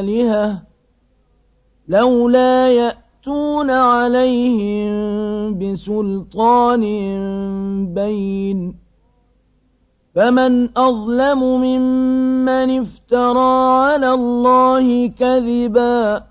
آلهة لولا يأتون عليهم بسلطان بين فمن أظلم ممن افترى على الله كذباً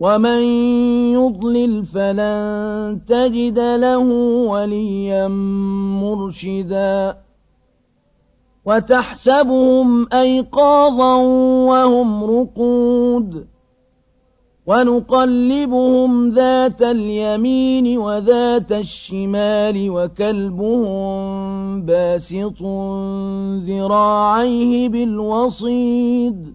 ومن يضلل فلن تجد له وليا مرشدا وتحسبهم أيقاظا وهم رقود ونقلبهم ذات اليمين وذات الشمال وكلبهم باسط ذراعيه بالوصيد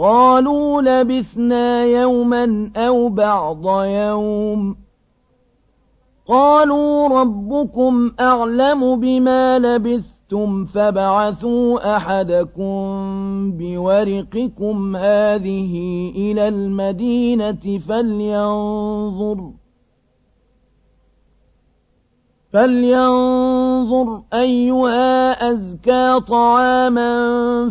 قالوا لبثنا يوما أو بعض يوم. قالوا ربكم أعلم بما لبثتم فبعثوا أحدكم بورقكم هذه إلى المدينة فلينظر فلينظر أيها أزكى طعاما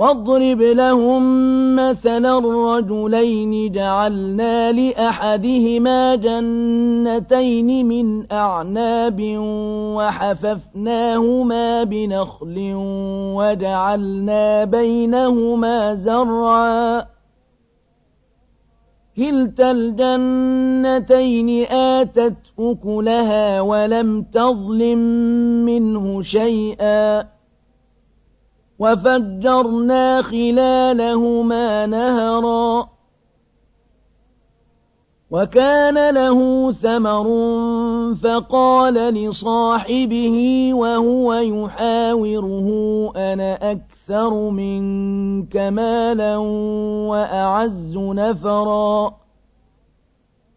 واضرب لهم مثلا الرجلين جعلنا لأحدهما جنتين من أعناب وحففناهما بنخل وجعلنا بينهما زرعا. كلتا الجنتين آتت أكلها ولم تظلم منه شيئا. وفجرنا خلالهما نهرا. وكان له ثمر فقال لصاحبه وهو يحاوره أنا أكثر منك مالا وأعز نفرا.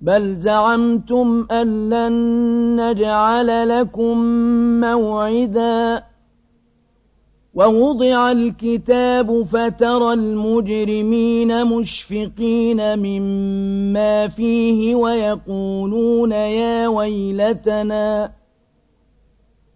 بل زعمتم أن لن نجعل لكم موعدا ووضع الكتاب فترى المجرمين مشفقين مما فيه ويقولون يا ويلتنا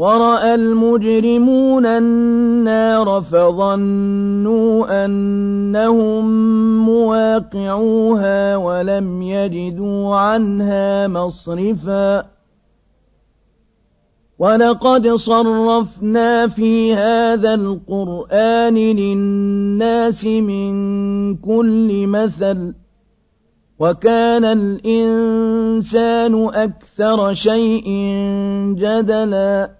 ورأى المجرمون النار فظنوا أنهم مواقعوها ولم يجدوا عنها مصرفاً. ولقد صرفنا في هذا القرآن للناس من كل مثل وكان الإنسان أكثر شيء جدلا.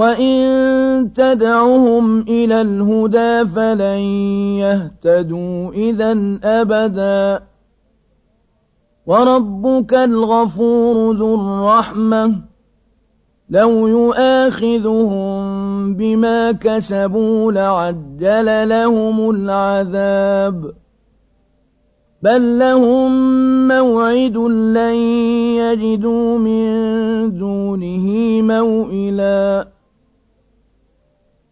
وَإِن تَدْعُهُمْ إِلَى الْهُدَىٰ فَلَن يَهْتَدُوا إِذًا أَبَدًا وَرَبُّكَ الْغَفُورُ ذُو الرَّحْمَةِ لَوْ يُؤَاخِذُهُم بِمَا كَسَبُوا لَعَجَّلَ لَهُمُ الْعَذَابَ بَل لَّهُم مَّوْعِدٌ لَّن يَجِدُوا مِن دُونِهِ مَوْئِلًا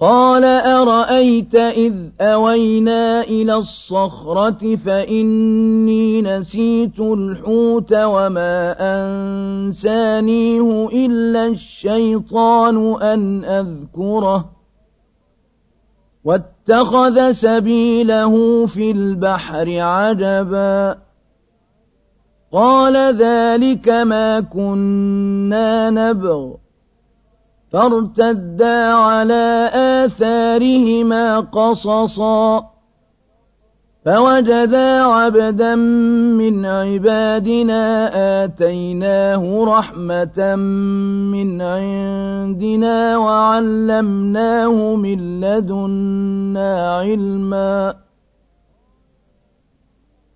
قَالَ أَرَأَيْتَ إِذْ أَوَيْنَا إِلَى الصَّخْرَةِ فَإِنِّي نَسِيتُ الْحُوتَ وَمَا أَنسَانِيهُ إِلَّا الشَّيْطَانُ أَنْ أَذْكُرَهُ وَاتَّخَذَ سَبِيلَهُ فِي الْبَحْرِ عَجَبًا قَالَ ذَلِكَ مَا كُنَّا نَبْغِ فارتدا على آثارهما قصصا فوجدا عبدا من عبادنا آتيناه رحمة من عندنا وعلمناه من لدنا علما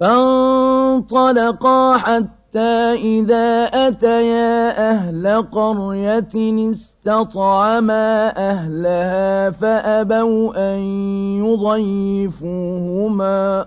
فانطلقا حتى إذا أتيا أهل قرية استطعما أهلها فأبوا أن يضيفوهما.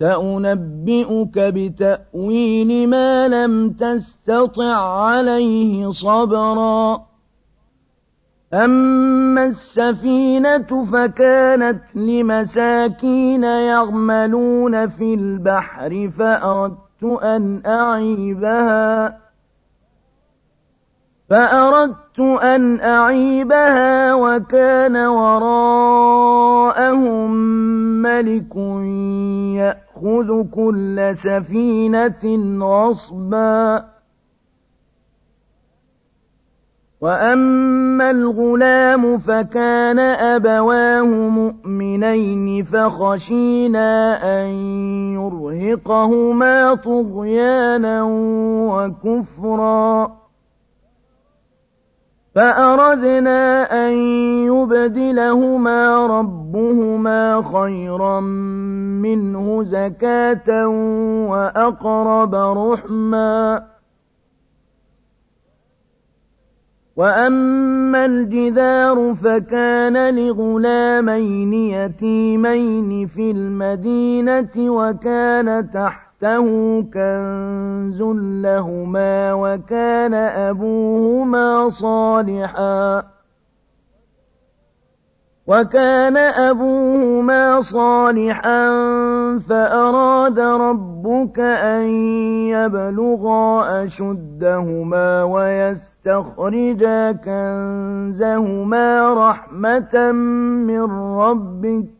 سأنبئك بتأويل ما لم تستطع عليه صبرا. أما السفينة فكانت لمساكين يعملون في البحر فأردت أن أعيبها. فأردت أن أعيبها وكان وراءهم ملك يأخذ كل سفينة غصبا. وأما الغلام فكان أبواه مؤمنين فخشينا أن يرهقهما طغيانا وكفرا. فأردنا أن يبدلهما ربهما خيرا منه زكاة وأقرب رحما. وأما الجدار فكان لغلامين يتيمين في المدينة وكان تحت تحته كنز لهما وكان أبوهما صالحا وكان أبوهما صالحا فأراد ربك أن يبلغا أشدهما ويستخرجا كنزهما رحمة من ربك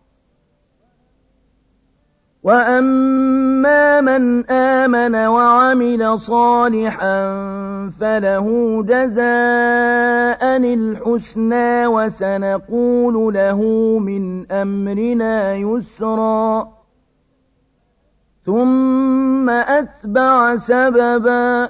وأما من آمن وعمل صالحا فله جزاء الحسنى وسنقول له من أمرنا يسرا ثم أتبع سببا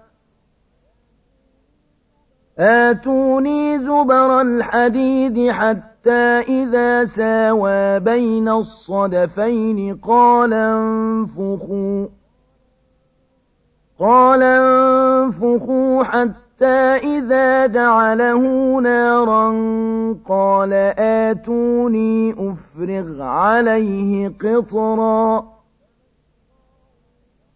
آتوني زبر الحديد حتى إذا ساوى بين الصدفين قال انفخوا قال انفخوا حتى إذا جعله نارا قال آتوني أفرغ عليه قطرا.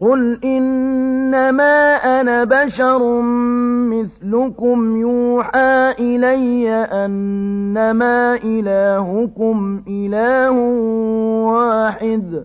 قل إنما أنا بشر مثلكم يوحى إلي أنما إلهكم إله واحد